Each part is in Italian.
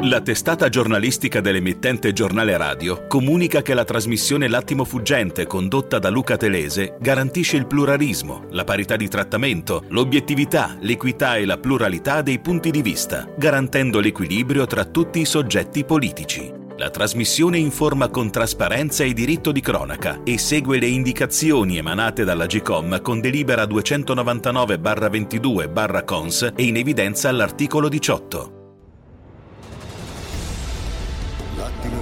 La testata giornalistica dell'emittente Giornale Radio comunica che la trasmissione L'attimo fuggente condotta da Luca Telese garantisce il pluralismo, la parità di trattamento, l'obiettività, l'equità e la pluralità dei punti di vista, garantendo l'equilibrio tra tutti i soggetti politici. La trasmissione informa con trasparenza e diritto di cronaca e segue le indicazioni emanate dalla GCOM con delibera 299-22-CONS e in evidenza all'articolo 18.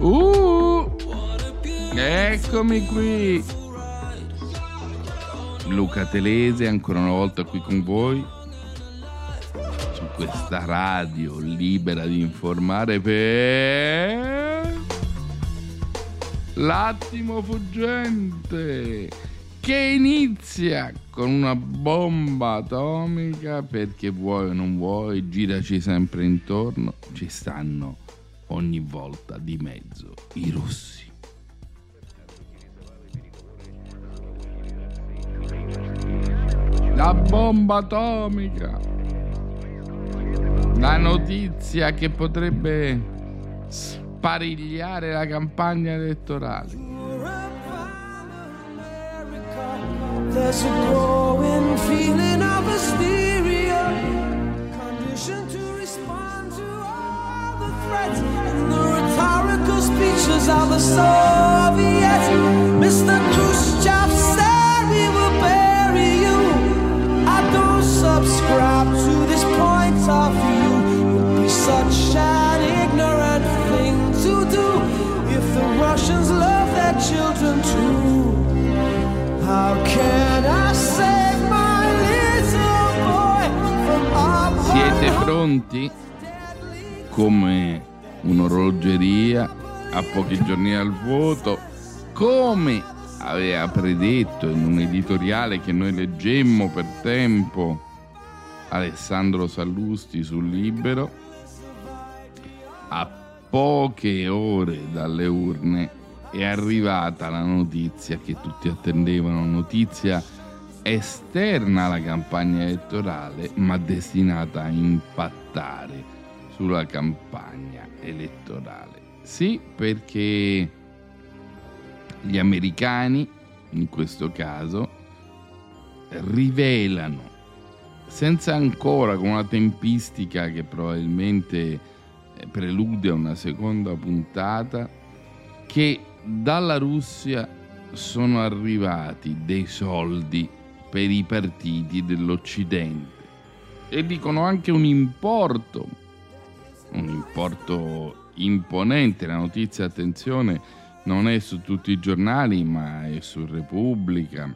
Uh, eccomi qui. Luca Telese ancora una volta qui con voi su questa radio libera di informare per l'attimo fuggente che inizia con una bomba atomica perché vuoi o non vuoi giraci sempre intorno ci stanno ogni volta di mezzo i russi La bomba atomica. La notizia che potrebbe sparigliare la campagna elettorale. There's a growing feeling of hysteria, speeches of the Soviets. Mr. Khrushchev said we will bury you. I don't subscribe to this point of view. It would be such an ignorant thing to do if the Russians love their children too. How can I save my little boy from all Siete pronti? Come un'orologeria a pochi giorni dal voto, come aveva predetto in un editoriale che noi leggemmo per tempo Alessandro Sallusti sul Libero, a poche ore dalle urne è arrivata la notizia che tutti attendevano, notizia esterna alla campagna elettorale, ma destinata a impattare sulla campagna elettorale. Sì, perché gli americani, in questo caso, rivelano, senza ancora con una tempistica che probabilmente eh, prelude a una seconda puntata, che dalla Russia sono arrivati dei soldi per i partiti dell'Occidente. E dicono anche un importo, un importo imponente. La notizia, attenzione, non è su tutti i giornali, ma è su Repubblica,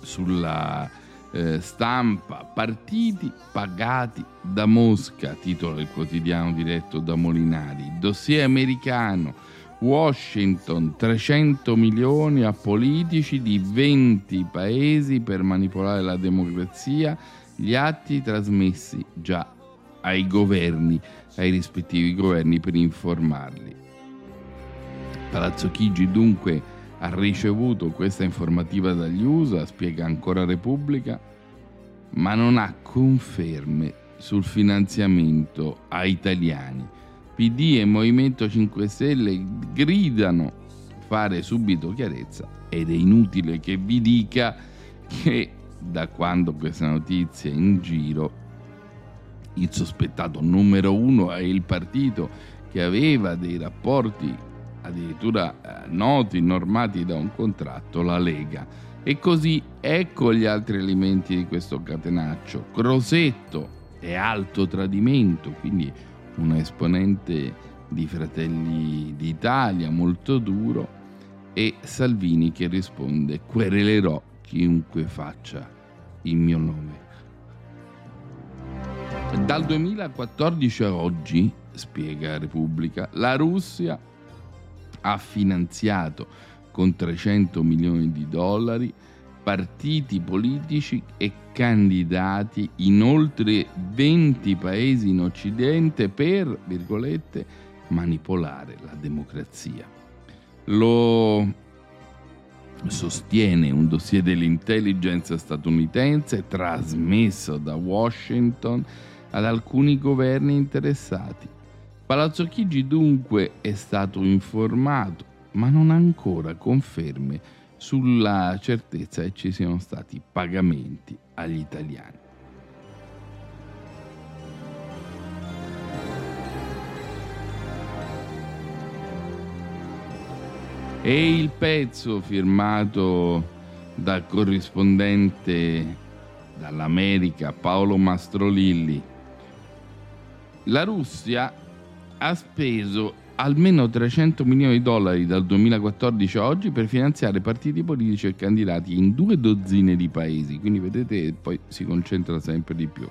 sulla eh, stampa. Partiti pagati da Mosca, titola il quotidiano diretto da Molinari. Dossier americano. Washington 300 milioni a politici di 20 paesi per manipolare la democrazia, gli atti trasmessi già ai governi, ai rispettivi governi per informarli. Palazzo Chigi dunque ha ricevuto questa informativa dagli USA, spiega ancora Repubblica, ma non ha conferme sul finanziamento a italiani. PD e Movimento 5 Stelle gridano fare subito chiarezza ed è inutile che vi dica che da quando questa notizia è in giro il sospettato numero uno è il partito che aveva dei rapporti addirittura eh, noti, normati da un contratto, la Lega. E così ecco gli altri elementi di questo catenaccio. Crosetto è alto tradimento, quindi un esponente di Fratelli d'Italia molto duro, e Salvini che risponde querelerò chiunque faccia il mio nome. Dal 2014 a oggi spiega Repubblica, la Russia ha finanziato con 300 milioni di dollari partiti politici e candidati in oltre 20 paesi in Occidente per, virgolette, manipolare la democrazia. Lo sostiene un dossier dell'intelligence statunitense trasmesso da Washington ad alcuni governi interessati. Palazzo Chigi dunque è stato informato, ma non ha ancora conferme sulla certezza che ci siano stati pagamenti agli italiani. E il pezzo firmato dal corrispondente dall'America Paolo Mastrolilli. La Russia ha speso almeno 300 milioni di dollari dal 2014 a oggi per finanziare partiti politici e candidati in due dozzine di paesi, quindi vedete poi si concentra sempre di più.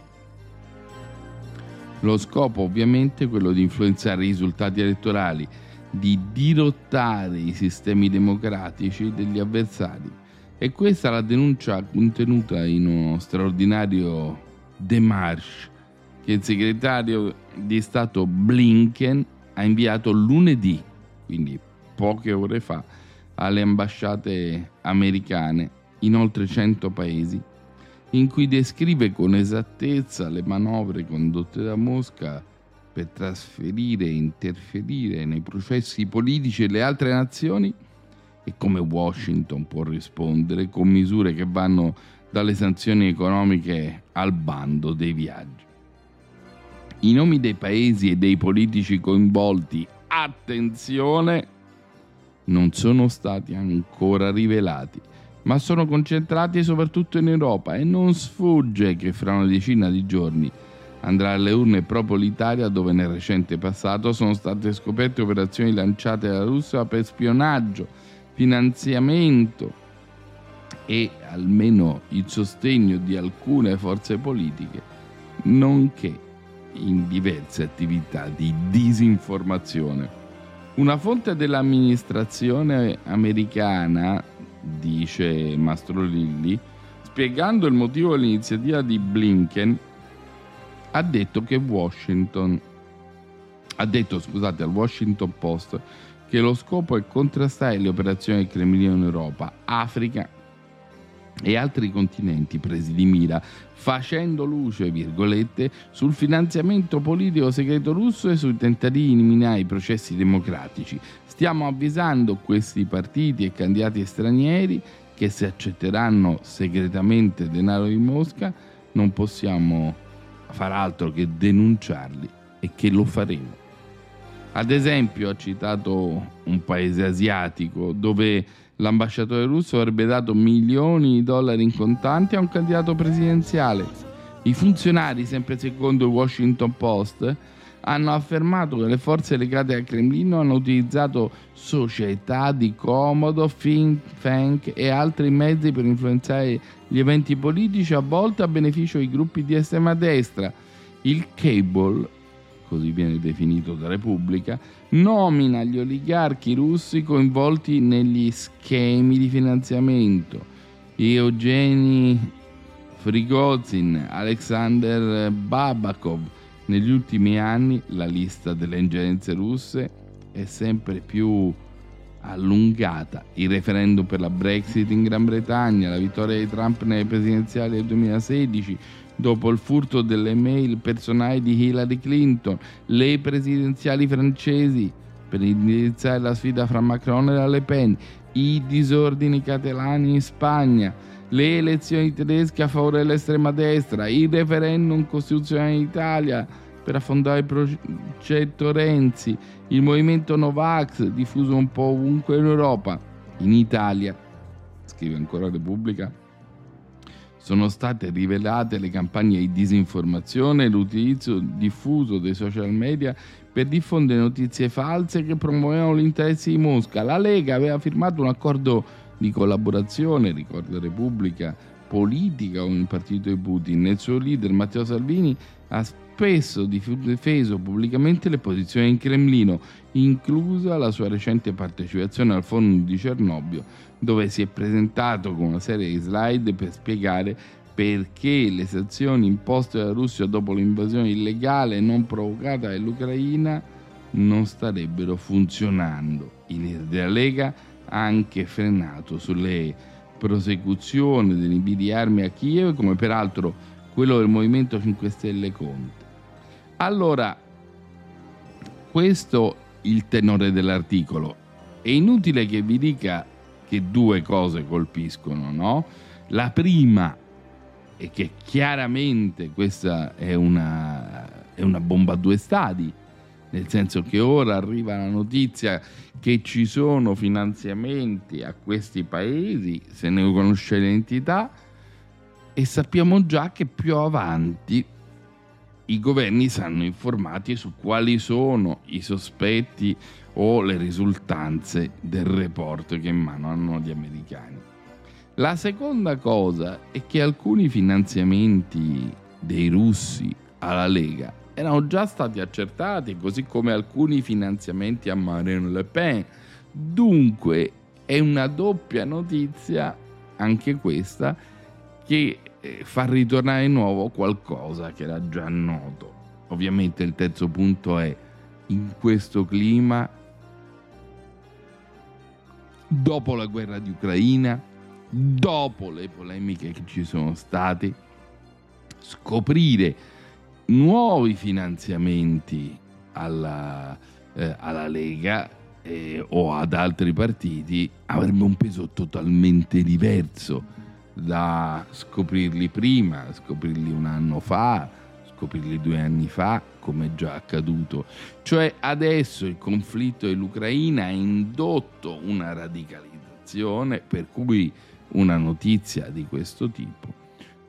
Lo scopo ovviamente è quello di influenzare i risultati elettorali, di dirottare i sistemi democratici degli avversari. E questa è la denuncia contenuta in uno straordinario démarche che il segretario di Stato Blinken ha inviato lunedì, quindi poche ore fa, alle ambasciate americane in oltre 100 paesi, in cui descrive con esattezza le manovre condotte da Mosca per trasferire e interferire nei processi politici delle altre nazioni e come Washington può rispondere con misure che vanno dalle sanzioni economiche al bando dei viaggi. I nomi dei paesi e dei politici coinvolti, attenzione, non sono stati ancora rivelati, ma sono concentrati soprattutto in Europa e non sfugge che fra una decina di giorni andrà alle urne proprio l'Italia dove nel recente passato sono state scoperte operazioni lanciate dalla Russia per spionaggio, finanziamento e almeno il sostegno di alcune forze politiche, nonché in diverse attività di disinformazione. Una fonte dell'amministrazione americana, dice Mastro Lilli, spiegando il motivo dell'iniziativa di Blinken, ha detto che Washington ha detto, scusate, al Washington Post che lo scopo è contrastare le operazioni del Cremlino in Europa, Africa e altri continenti presi di mira, facendo luce, virgolette, sul finanziamento politico segreto russo e sui tentativi di eliminare i processi democratici. Stiamo avvisando questi partiti e candidati stranieri che se accetteranno segretamente denaro di Mosca non possiamo far altro che denunciarli e che lo faremo. Ad esempio ha citato un paese asiatico dove L'ambasciatore russo avrebbe dato milioni di dollari in contanti a un candidato presidenziale. I funzionari, sempre secondo il Washington Post, hanno affermato che le forze legate al Cremlino hanno utilizzato società di comodo, think tank e altri mezzi per influenzare gli eventi politici, a volte a beneficio di gruppi di estrema destra. Il cable così viene definito da Repubblica, nomina gli oligarchi russi coinvolti negli schemi di finanziamento. Eugeni Frigozin, Alexander Babakov. Negli ultimi anni la lista delle ingerenze russe è sempre più allungata. Il referendum per la Brexit in Gran Bretagna, la vittoria di Trump nelle presidenziali del 2016, dopo il furto delle mail personali di Hillary Clinton, le presidenziali francesi per indirizzare la sfida fra Macron e la Le Pen, i disordini catalani in Spagna, le elezioni tedesche a favore dell'estrema destra, il referendum costituzionale in Italia per affondare il progetto Renzi, il movimento Novax diffuso un po' ovunque in Europa. In Italia, scrive ancora Repubblica, sono state rivelate le campagne di disinformazione e l'utilizzo diffuso dei social media per diffondere notizie false che promuovevano gli interessi di Mosca. La Lega aveva firmato un accordo di collaborazione, ricorda Repubblica, politica con il partito di Putin. Il suo leader Matteo Salvini ha spesso difeso pubblicamente le posizioni in Cremlino, inclusa la sua recente partecipazione al forum di Cernobbio, dove si è presentato con una serie di slide per spiegare perché le sanzioni imposte dalla Russia dopo l'invasione illegale non provocata dall'Ucraina non starebbero funzionando. Il leader della Lega ha anche frenato sulle prosecuzioni dell'invio di armi a Kiev, come peraltro quello del Movimento 5 Stelle Conte. Allora, questo il tenore dell'articolo. È inutile che vi dica che due cose colpiscono, no? La prima è che chiaramente questa è una, è una bomba a due stadi, nel senso che ora arriva la notizia che ci sono finanziamenti a questi paesi, se ne conosce l'entità, e sappiamo già che più avanti i governi saranno informati su quali sono i sospetti o le risultanze del report che in mano hanno gli americani. La seconda cosa è che alcuni finanziamenti dei russi alla Lega erano già stati accertati, così come alcuni finanziamenti a Marine Le Pen. Dunque è una doppia notizia, anche questa, che eh, fa ritornare di nuovo qualcosa che era già noto. Ovviamente il terzo punto è in questo clima, dopo la guerra di Ucraina, dopo le polemiche che ci sono state, scoprire nuovi finanziamenti alla, eh, alla Lega eh, o ad altri partiti avrebbe un peso totalmente diverso da scoprirli prima, scoprirli un anno fa, scoprirli due anni fa, come già accaduto. Cioè adesso il conflitto dell'Ucraina ha indotto una radicalizzazione per cui una notizia di questo tipo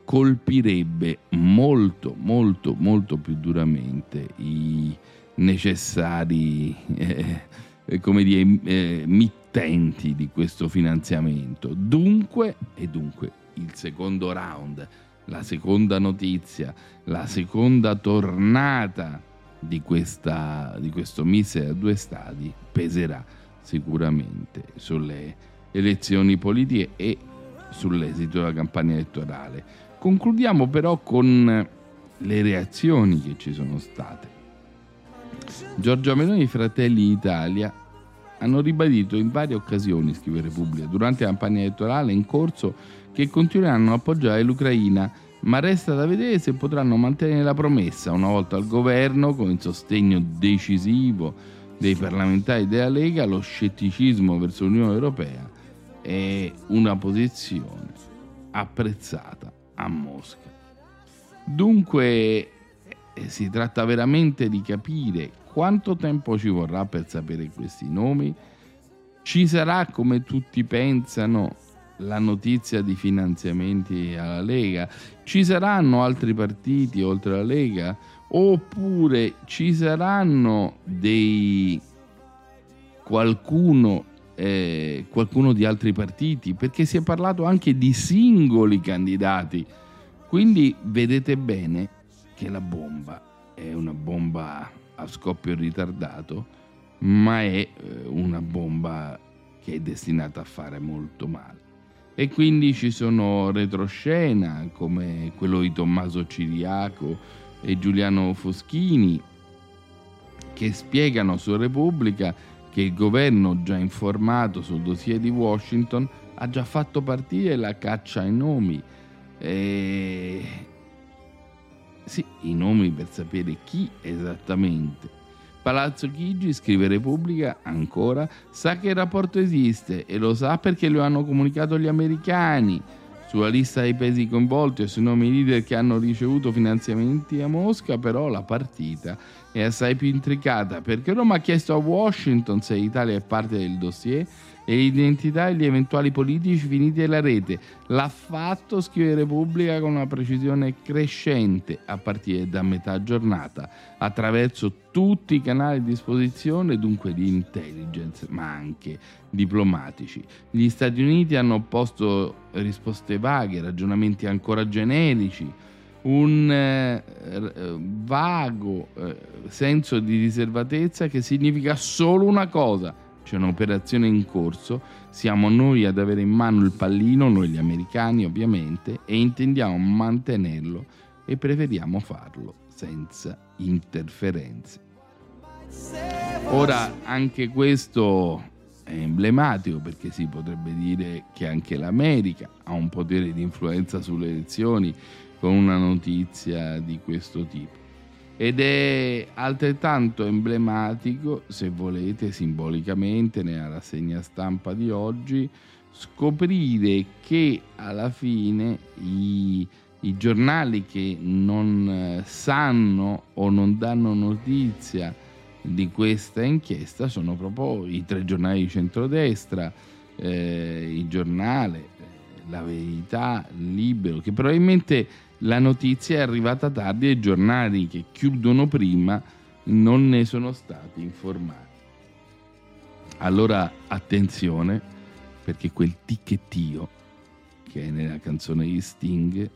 colpirebbe molto, molto, molto più duramente i necessari eh, come dire, eh, mittenti di questo finanziamento. Dunque, e dunque, il secondo round, la seconda notizia, la seconda tornata di, questa, di questo missile a due stadi peserà sicuramente sulle elezioni politiche e sull'esito della campagna elettorale. Concludiamo però con le reazioni che ci sono state. Giorgia Meloni Fratelli d'Italia hanno ribadito in varie occasioni, scrive Repubblica, durante la campagna elettorale in corso che continueranno a appoggiare l'Ucraina, ma resta da vedere se potranno mantenere la promessa una volta al governo con il sostegno decisivo dei parlamentari della Lega, lo scetticismo verso l'Unione Europea è una posizione apprezzata a Mosca. Dunque eh, si tratta veramente di capire quanto tempo ci vorrà per sapere questi nomi. Ci sarà, come tutti pensano, la notizia di finanziamenti alla Lega? Ci saranno altri partiti oltre alla Lega? Oppure ci saranno dei qualcuno eh, qualcuno di altri partiti, perché si è parlato anche di singoli candidati. Quindi vedete bene che la bomba è una bomba a scoppio ritardato, ma è eh, una bomba che è destinata a fare molto male. E quindi ci sono retroscena come quello di Tommaso Ciriaco e Giuliano Foschini che spiegano su Repubblica che il governo, già informato sul dossier di Washington, ha già fatto partire la caccia ai nomi. E... Sì, i nomi per sapere chi esattamente. Palazzo Chigi, scrive Repubblica, ancora, sa che il rapporto esiste e lo sa perché lo hanno comunicato gli americani. Sulla lista dei paesi coinvolti e sui nomi leader che hanno ricevuto finanziamenti a Mosca, però la partita è assai più intricata perché Roma ha chiesto a Washington se l'Italia è parte del dossier e l'identità e gli eventuali politici finiti nella rete. L'ha fatto, scrive Repubblica, con una precisione crescente a partire da metà giornata, attraverso tutti i canali a disposizione, dunque di intelligence, ma anche diplomatici. Gli Stati Uniti hanno opposto risposte vaghe, ragionamenti ancora generici, un eh, vago eh, senso di riservatezza che significa solo una cosa, c'è un'operazione in corso, siamo noi ad avere in mano il pallino, noi gli americani ovviamente, e intendiamo mantenerlo e preferiamo farlo senza interferenze. Ora anche questo è emblematico perché si potrebbe dire che anche l'America ha un potere di influenza sulle elezioni con una notizia di questo tipo. Ed è altrettanto emblematico, se volete, simbolicamente, nella rassegna stampa di oggi, scoprire che alla fine i, i giornali che non sanno o non danno notizia di questa inchiesta sono proprio i tre giornali di centrodestra, eh, il giornale, eh, La Verità, Libero, che probabilmente la notizia è arrivata tardi e i giornali che chiudono prima non ne sono stati informati. Allora attenzione perché quel ticchettio che è nella canzone di Sting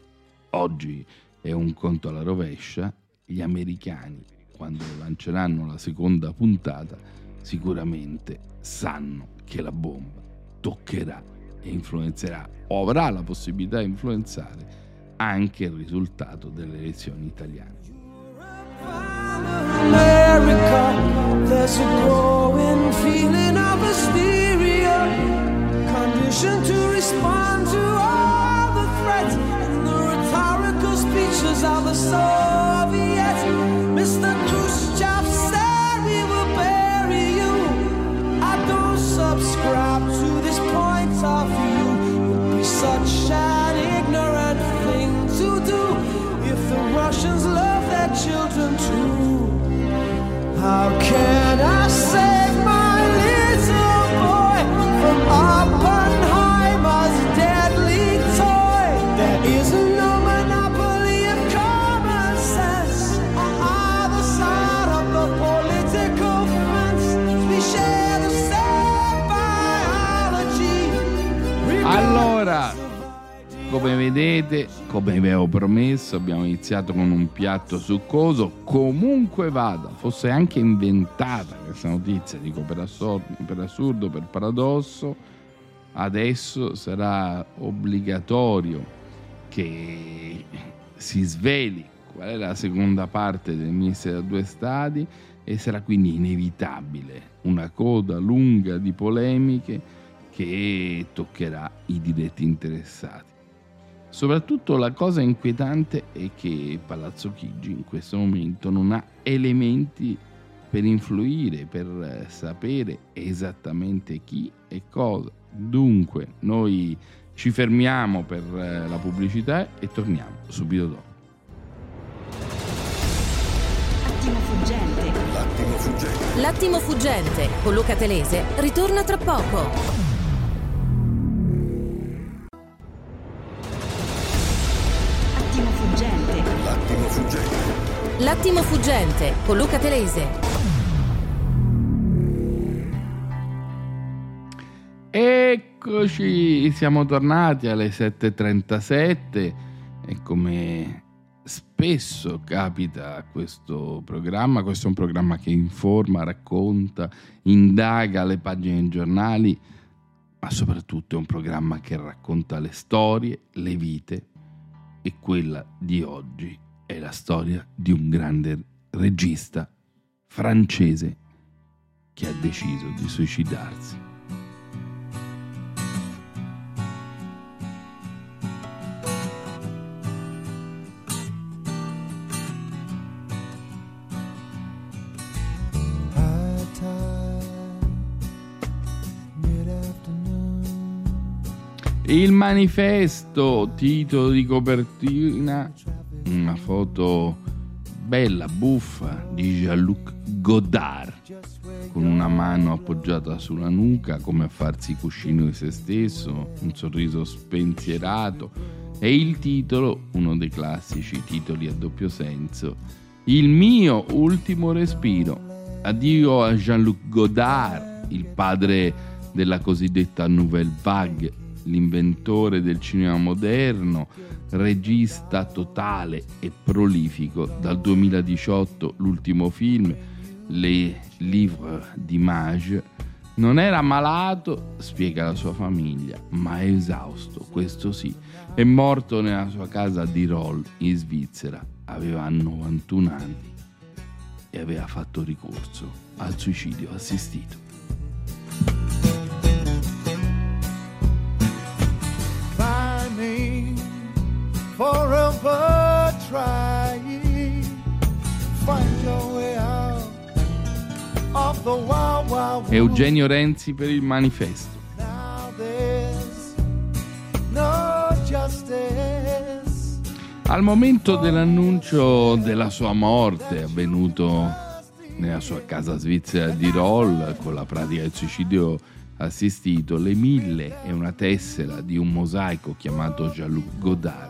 oggi è un conto alla rovescia, gli americani quando lanceranno la seconda puntata sicuramente sanno che la bomba toccherà e influenzerà o avrà la possibilità di influenzare anche il risultato delle elezioni italiane. There's a growing feeling of hysteria, conditioned to respond children too. How can come vedete, come avevo promesso, abbiamo iniziato con un piatto succoso. Comunque vada, fosse anche inventata questa notizia, dico per, assor- per assurdo, per paradosso, adesso sarà obbligatorio che si sveli qual è la seconda parte del Ministero a due stadi e sarà quindi inevitabile una coda lunga di polemiche che toccherà i diretti interessati. Soprattutto la cosa inquietante è che Palazzo Chigi in questo momento non ha elementi per influire, per sapere esattamente chi e cosa. Dunque, noi ci fermiamo per eh, la pubblicità e torniamo subito dopo. Attimo fuggente. L'attimo fuggente. L'attimo fuggente con Luca Telese ritorna tra poco. L'attimo fuggente con Luca Telese. Eccoci, siamo tornati alle 7.37 e come spesso capita questo programma, questo è un programma che informa, racconta, indaga le pagine dei giornali, ma soprattutto è un programma che racconta le storie, le vite e quella di oggi è la storia di un grande regista francese che ha deciso di suicidarsi. Il manifesto, titolo di copertina, una foto bella, buffa di Jean-Luc Godard, con una mano appoggiata sulla nuca come a farsi cuscino di se stesso, un sorriso spensierato e il titolo, uno dei classici titoli a doppio senso, Il mio ultimo respiro. Addio a Jean-Luc Godard, il padre della cosiddetta Nouvelle Vague, l'inventore del cinema moderno, regista totale e prolifico. Dal 2018 l'ultimo film, Les Livres d'Image, non era malato, spiega la sua famiglia, ma esausto, questo sì. È morto nella sua casa di Roll in Svizzera, aveva 91 anni e aveva fatto ricorso al suicidio assistito. Forever trying. Find your way out of the wild, wild. Eugenio Renzi per il manifesto. Al momento dell'annuncio della sua morte, avvenuto nella sua casa svizzera di Roll, con la pratica del suicidio assistito, le mille e una tessera di un mosaico chiamato Jean-Luc Godard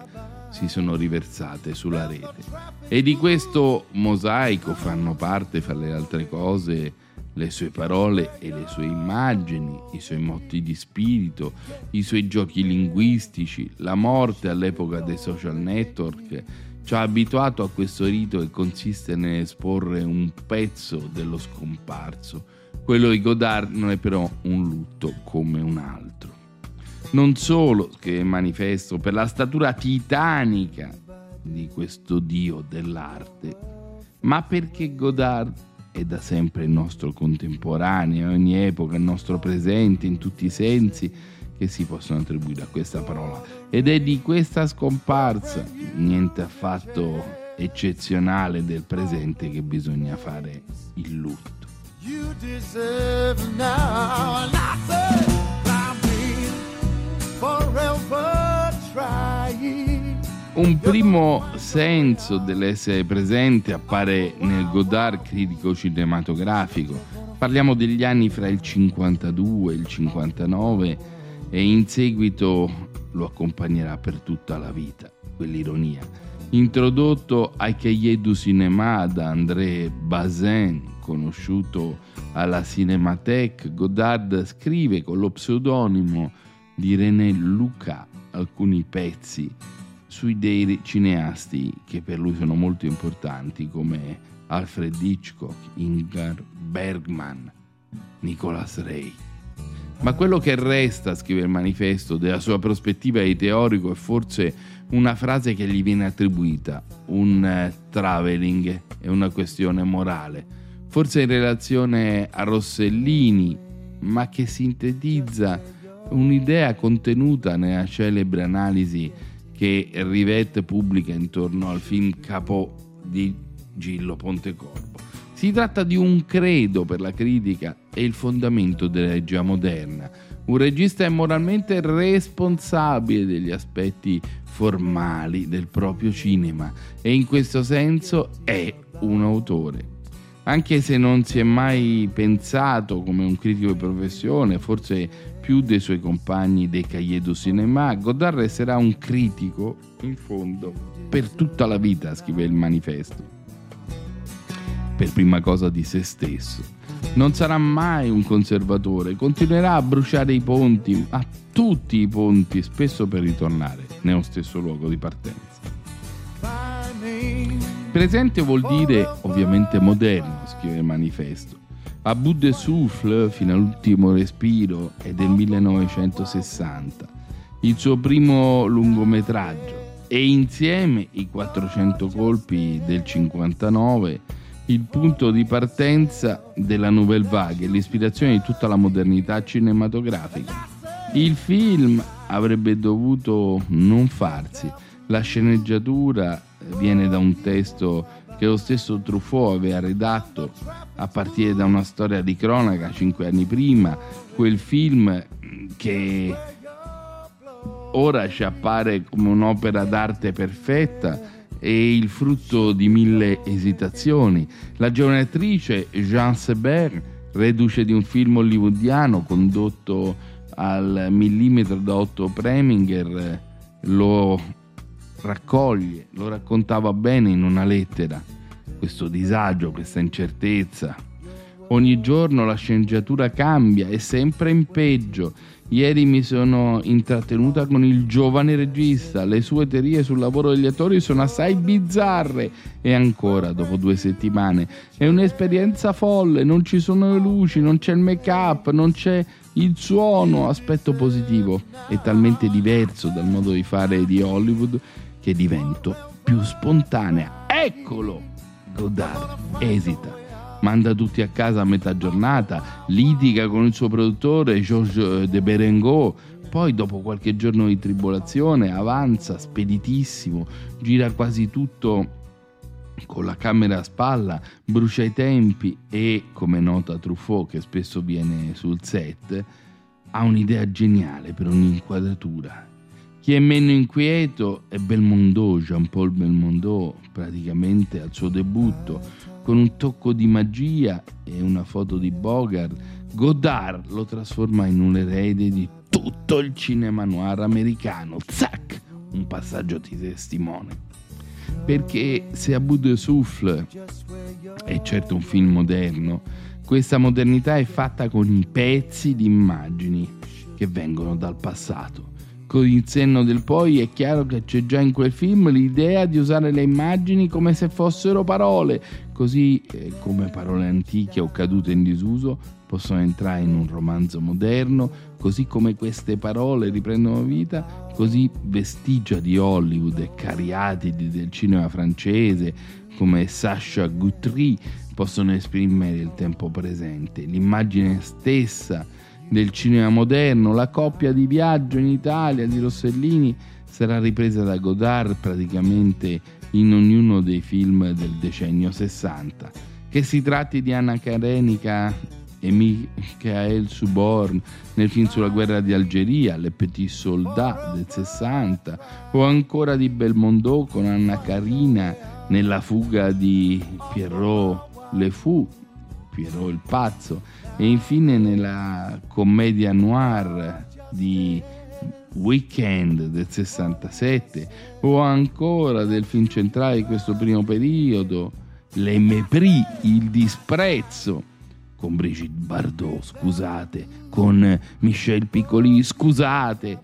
si sono riversate sulla rete. E di questo mosaico fanno parte, fra le altre cose, le sue parole e le sue immagini, i suoi motti di spirito, i suoi giochi linguistici, la morte all'epoca dei social network ci ha abituato a questo rito che consiste nell'esporre un pezzo dello scomparso. Quello di Godard non è però un lutto come un altro. Non solo, il manifesto, per la statura titanica di questo dio dell'arte, ma perché Godard è da sempre il nostro contemporaneo, a ogni epoca il nostro presente in tutti i sensi che si possono attribuire a questa parola. Ed è di questa scomparsa, niente affatto eccezionale del presente, che bisogna fare il lutto. Un primo senso dell'essere presente appare nel Godard critico cinematografico. Parliamo degli anni fra il 52 e il 59 e in seguito lo accompagnerà per tutta la vita, quell'ironia. Introdotto ai Cahiers du Cinéma da André Bazin, conosciuto alla Cinémathèque, Godard scrive con lo pseudonimo di René Luca alcuni pezzi sui dei cineasti che per lui sono molto importanti come Alfred Hitchcock, Ingmar Bergman, Nicolas Rey. Ma quello che resta, scrive il manifesto, della sua prospettiva di teorico è forse una frase che gli viene attribuita, un eh, traveling, è una questione morale, forse in relazione a Rossellini, ma che sintetizza un'idea contenuta nella celebre analisi che Rivette pubblica intorno al film Capo di Gillo Pontecorvo. Si tratta di un credo per la critica e il fondamento della regia moderna. Un regista è moralmente responsabile degli aspetti formali del proprio cinema e in questo senso è un autore. Anche se non si è mai pensato come un critico di professione, forse più dei suoi compagni dei Cahiers du Cinéma, Godard resterà un critico, in fondo, per tutta la vita, scrive il manifesto. Per prima cosa di se stesso. Non sarà mai un conservatore, continuerà a bruciare i ponti, a tutti i ponti, spesso per ritornare nello stesso luogo di partenza. Presente vuol dire ovviamente moderno, scrive il manifesto. A bout de souffle, fino all'ultimo respiro, è del 1960, il suo primo lungometraggio, e insieme i 400 colpi del 59, il punto di partenza della Nouvelle Vague, l'ispirazione di tutta la modernità cinematografica. Il film avrebbe dovuto non farsi, la sceneggiatura viene da un testo che lo stesso Truffaut aveva redatto a partire da una storia di cronaca cinque anni prima, quel film che ora ci appare come un'opera d'arte perfetta e il frutto di mille esitazioni. La giovane attrice Jean Seber, reduce di un film hollywoodiano condotto al millimetro da Otto Preminger, lo raccoglie, lo raccontava bene in una lettera, questo disagio, questa incertezza. Ogni giorno la sceneggiatura cambia, è sempre in peggio. Ieri mi sono intrattenuta con il giovane regista, le sue teorie sul lavoro degli attori sono assai bizzarre. E ancora, dopo due settimane, è un'esperienza folle, non ci sono le luci, non c'è il make-up, non c'è il suono, aspetto positivo, è talmente diverso dal modo di fare di Hollywood che divento più spontanea. Eccolo! Godard esita manda tutti a casa a metà giornata, litiga con il suo produttore Georges de Berengot, poi dopo qualche giorno di tribolazione avanza speditissimo, gira quasi tutto con la camera a spalla, brucia i tempi e, come nota Truffaut che spesso viene sul set, ha un'idea geniale per ogni inquadratura. Chi è meno inquieto è Belmondo, Jean-Paul Belmondo, praticamente al suo debutto, con un tocco di magia e una foto di Bogart, Godard lo trasforma in un erede di tutto il cinema noir americano. Zac! Un passaggio di testimone. Perché se a Bout de Souffle è certo un film moderno, questa modernità è fatta con i pezzi di immagini che vengono dal passato con il senno del poi è chiaro che c'è già in quel film l'idea di usare le immagini come se fossero parole, così eh, come parole antiche o cadute in disuso possono entrare in un romanzo moderno, così come queste parole riprendono vita, così vestigia di Hollywood e cariatidi del cinema francese come Sacha Guthrie possono esprimere il tempo presente, l'immagine stessa del cinema moderno, la coppia di viaggio in Italia di Rossellini sarà ripresa da Godard praticamente in ognuno dei film del decennio 60. Che si tratti di Anna Karenica e Michael Suborn nel film sulla guerra di Algeria, Le Petit Soldats del 60, o ancora di Belmondo con Anna Carina nella fuga di Pierrot Le Fou, Pierrot il pazzo, e infine nella commedia noir di Weekend del 67 o ancora del film centrale di questo primo periodo Le Mépris, il disprezzo con Brigitte Bardot, scusate, con Michel Piccoli, scusate,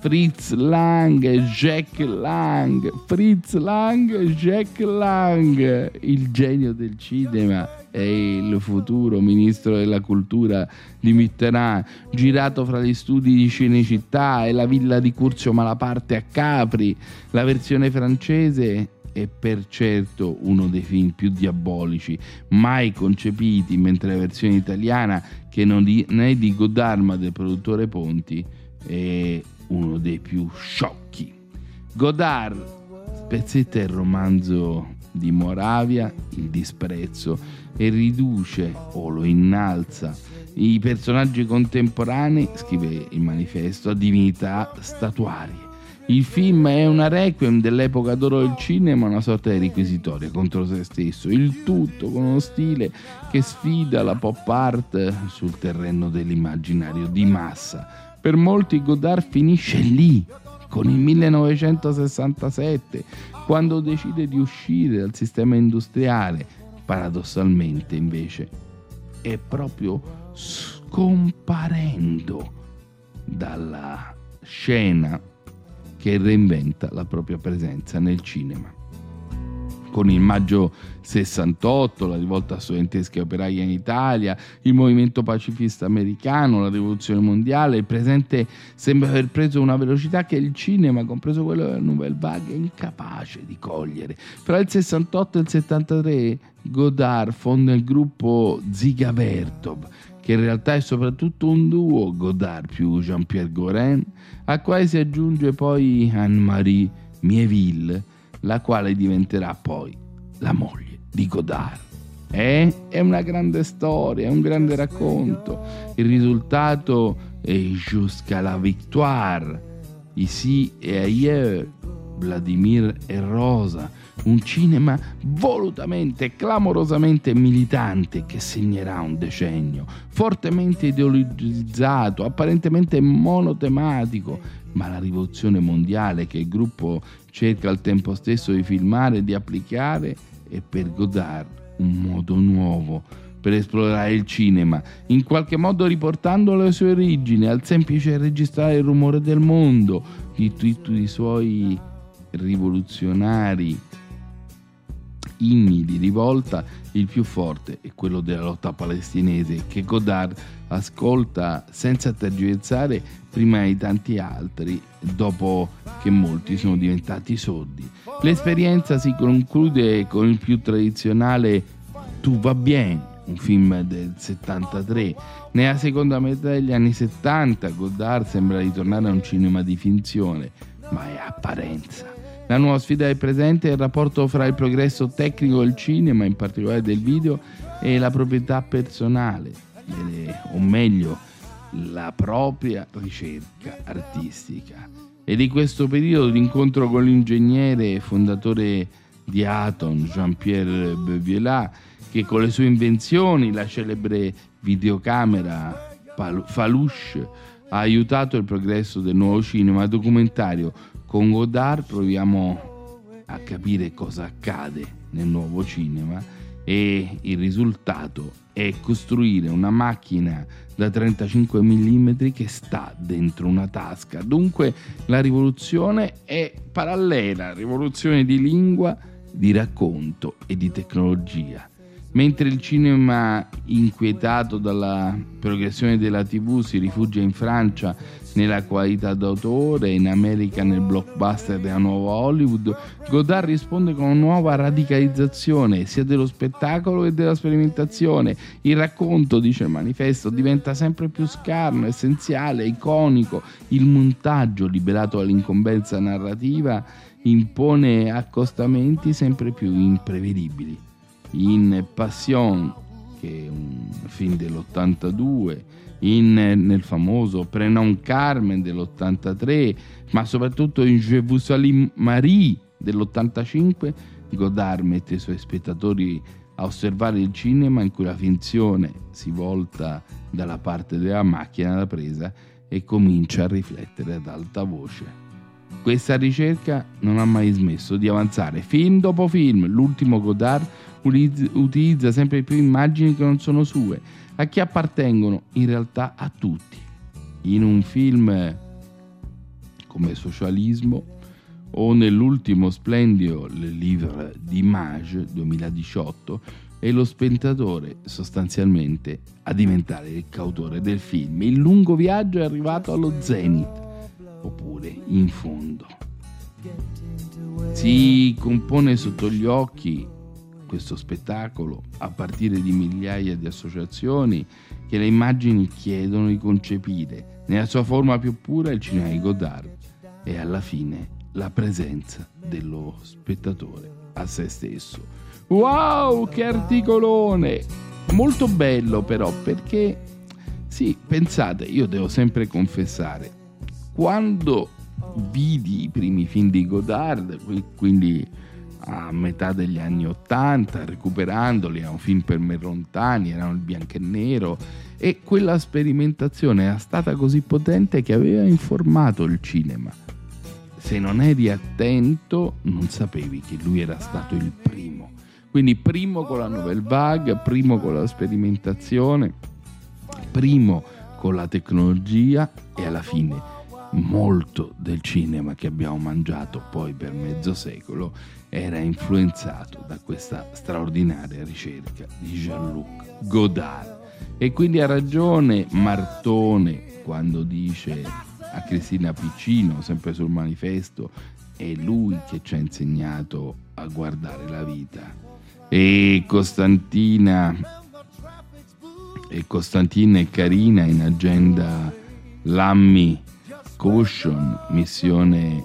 Fritz Lang, Jack Lang, Fritz Lang, Jack Lang, il genio del cinema e il futuro ministro della cultura di Mitterrand, girato fra gli studi di Cinecittà e la villa di Curzio Malaparte a Capri, la versione francese è per certo uno dei film più diabolici mai concepiti, mentre la versione italiana, che non è di Godard ma del produttore Ponti, è uno dei più sciocchi. Godard spezzetta il romanzo di Moravia, il disprezzo, e riduce o lo innalza i personaggi contemporanei, scrive il manifesto, a divinità statuarie. Il film è una requiem dell'epoca d'oro del cinema, una sorta di requisitoria contro se stesso, il tutto con uno stile che sfida la pop art sul terreno dell'immaginario di massa. Per molti Godard finisce lì, con il 1967, quando decide di uscire dal sistema industriale, paradossalmente invece è proprio scomparendo dalla scena che reinventa la propria presenza nel cinema. Con il maggio 68, la rivolta studentesca e operaia in Italia, il movimento pacifista americano, la rivoluzione mondiale, il presente sembra aver preso una velocità che il cinema, compreso quello della Nouvelle Vague, è incapace di cogliere. Fra il 68 e il 73 Godard fonda il gruppo Ziga Vertov, che in realtà è soprattutto un duo, Godard più Jean-Pierre Gorin, a quale si aggiunge poi Anne-Marie Mieville, la quale diventerà poi la moglie di Godard. Eh? È una grande storia, è un grande racconto. Il risultato è Jusqu'à la victoire, Ici et ailleurs, Vladimir e Rosa, un cinema volutamente clamorosamente militante che segnerà un decennio, fortemente ideologizzato, apparentemente monotematico, ma la rivoluzione mondiale che il gruppo cerca al tempo stesso di filmare e di applicare è per Godard un modo nuovo per esplorare il cinema, in qualche modo riportando le sue origini al semplice registrare il rumore del mondo, di tutti i suoi rivoluzionari. Inni di rivolta, il più forte è quello della lotta palestinese che Godard ascolta senza tergiversare prima di tanti altri, dopo che molti sono diventati sordi. L'esperienza si conclude con il più tradizionale Tu va bien, un film del 73. Nella seconda metà degli anni 70 Godard sembra ritornare a un cinema di finzione, ma è apparenza. La nuova sfida del presente è il rapporto fra il progresso tecnico del cinema, in particolare del video, e la proprietà personale, o meglio, la propria ricerca artistica. E di questo periodo l'incontro con l'ingegnere e fondatore di Aton, Jean-Pierre Beuviela, che con le sue invenzioni, la celebre videocamera Falouche, ha aiutato il progresso del nuovo cinema documentario. Con Godard proviamo a capire cosa accade nel nuovo cinema e il risultato è costruire una macchina da 35 mm che sta dentro una tasca. Dunque la rivoluzione è parallela, rivoluzione di lingua, di racconto e di tecnologia. Mentre il cinema, inquietato dalla progressione della TV, si rifugia in Francia nella qualità d'autore, in America nel blockbuster della nuova Hollywood, Godard risponde con una nuova radicalizzazione sia dello spettacolo che della sperimentazione. Il racconto, dice il manifesto, diventa sempre più scarno, essenziale, iconico. Il montaggio, liberato dall'incombenza narrativa, impone accostamenti sempre più imprevedibili in Passion, che è un film dell'82, in, nel famoso Prenom Carmen dell'83, ma soprattutto in Je vous salue Marie dell'85, Godard mette i suoi spettatori a osservare il cinema in cui la finzione si volta dalla parte della macchina da presa e comincia a riflettere ad alta voce. Questa ricerca non ha mai smesso di avanzare, film dopo film. L'ultimo Godard utilizza sempre più immagini che non sono sue, a chi appartengono in realtà a tutti. In un film come Socialismo o nell'ultimo splendido Le Livre d'Image 2018 è lo spettatore sostanzialmente a diventare il cautore del film. Il lungo viaggio è arrivato allo zenith, oppure in fondo. Si compone sotto gli occhi questo spettacolo a partire di migliaia di associazioni che le immagini chiedono di concepire nella sua forma più pura il cinema di Godard e alla fine la presenza dello spettatore a se stesso. Wow, che articolone! Molto bello però perché, sì, pensate, io devo sempre confessare, quando vidi i primi film di Godard, quindi a metà degli anni Ottanta, recuperandoli, era un film per me lontani, erano il bianco e nero e quella sperimentazione era stata così potente che aveva informato il cinema. Se non eri attento non sapevi che lui era stato il primo. Quindi primo con la novel vague, primo con la sperimentazione, primo con la tecnologia e alla fine molto del cinema che abbiamo mangiato poi per mezzo secolo era influenzato da questa straordinaria ricerca di Jean-Luc Godard. E quindi ha ragione Martone quando dice a Cristina Piccino, sempre sul manifesto, è lui che ci ha insegnato a guardare la vita. E Costantina e Costantina e Carina in agenda Lammi Caution, missione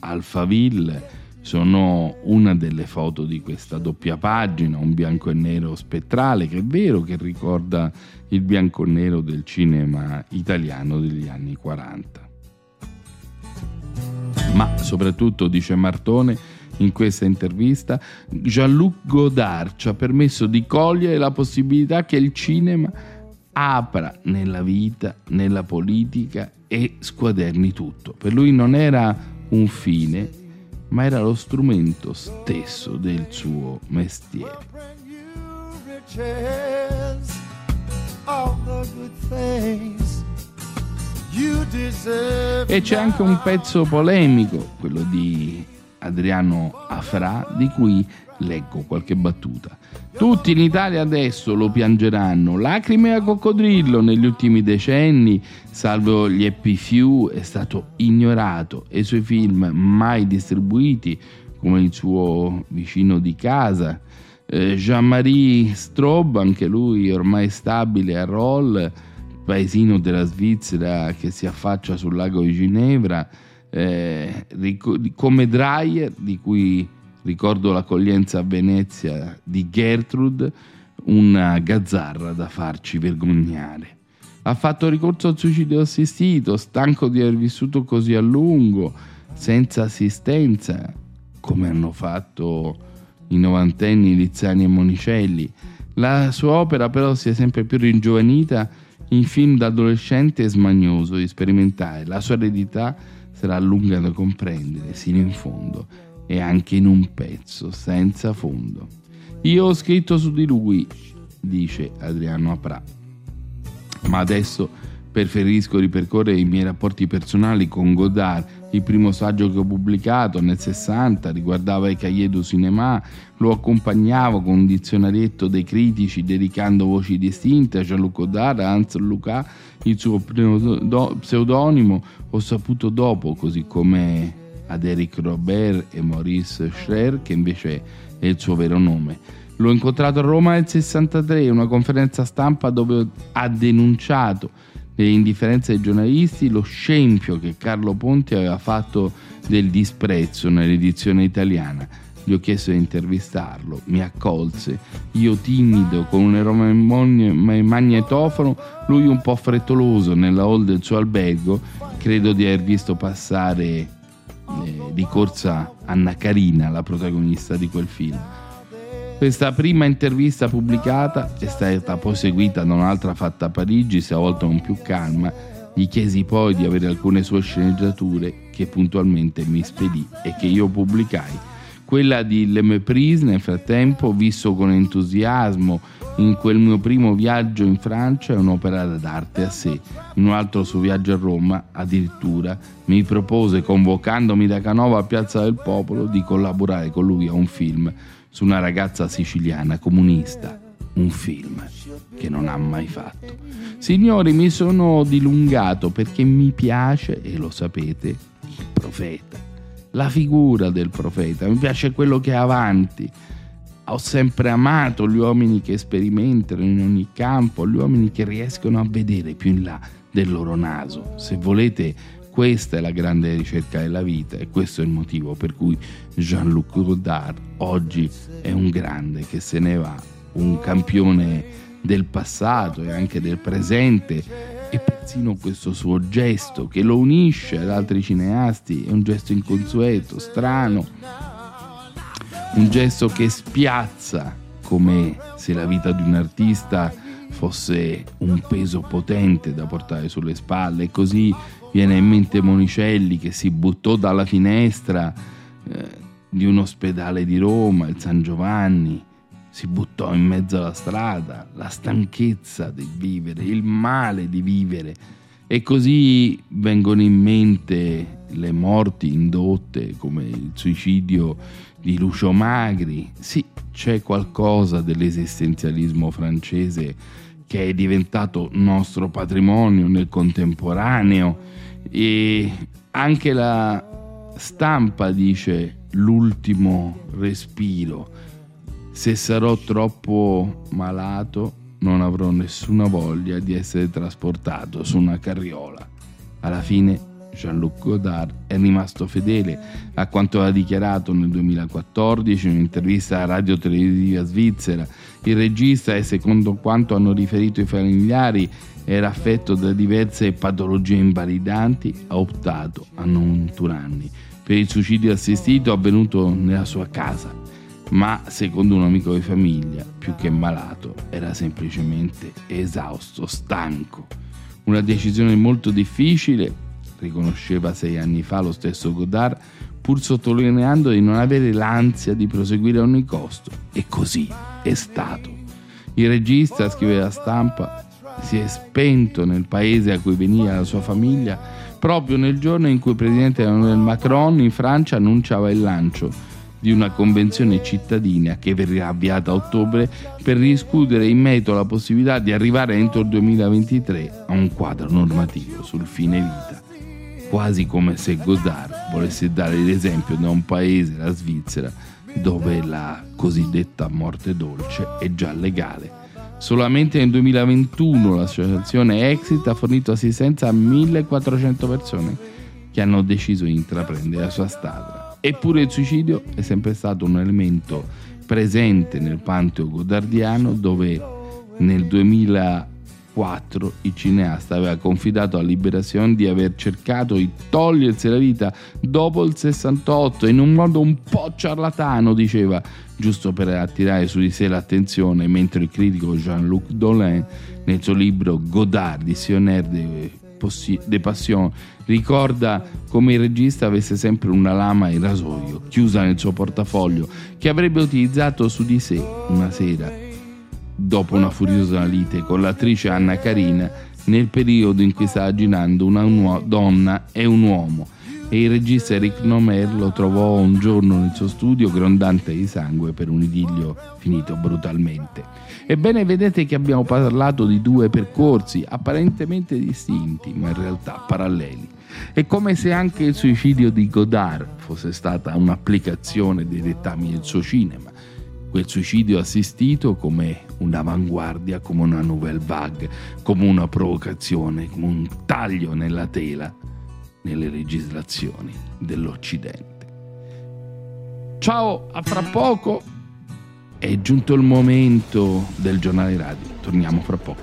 Alphaville sono una delle foto di questa doppia pagina, un bianco e nero spettrale che è vero che ricorda il bianco e nero del cinema italiano degli anni 40. Ma soprattutto, dice Martone in questa intervista, Jean-Luc Godard ci ha permesso di cogliere la possibilità che il cinema apra nella vita, nella politica e squaderni tutto. Per lui non era un fine, ma era lo strumento stesso del suo mestiere. E c'è anche un pezzo polemico, quello di Adriano Afra, di cui leggo qualche battuta. Tutti in Italia adesso lo piangeranno, lacrime a coccodrillo negli ultimi decenni, salvo gli Happy Few, è stato ignorato. E i suoi film mai distribuiti, come il suo vicino di casa, eh, Jean-Marie Straub, anche lui ormai stabile a Roll, paesino della Svizzera che si affaccia sul lago di Ginevra, eh, come Dreyer, di cui ricordo l'accoglienza a Venezia di Gertrude, una gazzarra da farci vergognare. Ha fatto ricorso al suicidio assistito, stanco di aver vissuto così a lungo, senza assistenza, come hanno fatto i novantenni Lizzani e Monicelli. La sua opera però si è sempre più ringiovanita in film da adolescente e smagnoso di sperimentare. La sua eredità sarà lunga da comprendere sino in fondo e anche in un pezzo senza fondo. Io ho scritto su di lui, dice Adriano Apra, ma adesso preferisco ripercorrere i miei rapporti personali con Godard. Il primo saggio che ho pubblicato nel 60 riguardava i cahiers du cinéma, lo accompagnavo con un dizionarietto dei critici dedicando voci distinte a Jean-Luc Godard, a Hans Lucas, il suo pseudonimo. Ho saputo dopo, così come ad Eric Robert e Maurice Scher, che invece è il suo vero nome. L'ho incontrato a Roma nel 63, in una conferenza stampa dove ha denunciato nelle indifferenze dei giornalisti lo scempio che Carlo Ponti aveva fatto del disprezzo nell'edizione italiana. Gli ho chiesto di intervistarlo, mi accolse, io timido con un enorme magnetofono, lui un po' frettoloso nella hall del suo albergo, credo di aver visto passare eh, di corsa Anna Carina, la protagonista di quel film. Questa prima intervista pubblicata è stata poi seguita da un'altra fatta a Parigi, stavolta con più calma. Gli chiesi poi di avere alcune sue sceneggiature che puntualmente mi spedì e che io pubblicai. Quella di Le Méprise, nel frattempo, visto con entusiasmo in quel mio primo viaggio in Francia è un'opera d'arte a sé. In un altro suo viaggio a Roma, addirittura, mi propose, convocandomi da Canova a Piazza del Popolo, di collaborare con lui a un film su una ragazza siciliana comunista. Un film che non ha mai fatto. Signori, mi sono dilungato perché mi piace, e lo sapete, il profeta. La figura del profeta, mi piace quello che è avanti ho sempre amato gli uomini che sperimentano in ogni campo, gli uomini che riescono a vedere più in là del loro naso. Se volete, questa è la grande ricerca della vita e questo è il motivo per cui Jean-Luc Godard oggi è un grande che se ne va, un campione del passato e anche del presente e persino questo suo gesto che lo unisce ad altri cineasti è un gesto inconsueto, strano, un gesto che spiazza come se la vita di un artista fosse un peso potente da portare sulle spalle. E così viene in mente Monicelli che si buttò dalla finestra eh, di un ospedale di Roma, il San Giovanni, si buttò in mezzo alla strada, la stanchezza di vivere, il male di vivere e così vengono in mente le morti indotte come il suicidio di Lucio Magri. Sì, c'è qualcosa dell'esistenzialismo francese che è diventato nostro patrimonio nel contemporaneo e anche la stampa dice l'ultimo respiro. Se sarò troppo malato non avrò nessuna voglia di essere trasportato su una carriola. Alla fine Jean-Luc Godard è rimasto fedele a quanto ha dichiarato nel 2014 in un'intervista alla radio televisiva svizzera. Il regista, e secondo quanto hanno riferito i familiari, era affetto da diverse patologie invalidanti, ha optato a non turarni per il suicidio assistito avvenuto nella sua casa. Ma secondo un amico di famiglia, più che malato, era semplicemente esausto, stanco. Una decisione molto difficile riconosceva sei anni fa lo stesso Godard, pur sottolineando di non avere l'ansia di proseguire a ogni costo. E così è stato. Il regista, scrive la stampa, si è spento nel paese a cui veniva la sua famiglia proprio nel giorno in cui il presidente Emmanuel Macron in Francia annunciava il lancio di una convenzione cittadina che verrà avviata a ottobre per discutere in merito alla possibilità di arrivare entro il 2023 a un quadro normativo sul fine vita. Quasi come se Godard volesse dare l'esempio da un paese, la Svizzera, dove la cosiddetta morte dolce è già legale. Solamente nel 2021 l'associazione Exit ha fornito assistenza a 1400 persone che hanno deciso di intraprendere la sua strada. Eppure il suicidio è sempre stato un elemento presente nel panteo godardiano dove nel 2000 4 il cineasta aveva confidato a Liberazione di aver cercato di togliersi la vita dopo il 68 in un modo un po' ciarlatano, diceva, giusto per attirare su di sé l'attenzione, mentre il critico Jean-Luc Dolin nel suo libro Godard, Dictionnaire de, de Passion, ricorda come il regista avesse sempre una lama in rasoio chiusa nel suo portafoglio che avrebbe utilizzato su di sé una sera. Dopo una furiosa lite con l'attrice Anna Carina nel periodo in cui stava girando una uo- donna e un uomo. E il regista Eric Nomer lo trovò un giorno nel suo studio grondante di sangue per un idillio finito brutalmente. Ebbene vedete che abbiamo parlato di due percorsi apparentemente distinti ma in realtà paralleli. È come se anche il suicidio di Godard fosse stata un'applicazione dei dettami del suo cinema quel suicidio assistito come un'avanguardia, come una nouvelle vague, come una provocazione, come un taglio nella tela nelle legislazioni dell'Occidente. Ciao, a fra poco. È giunto il momento del giornale radio. Torniamo fra poco.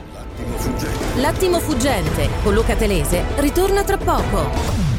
L'attimo fuggente con Luca Telese ritorna tra poco.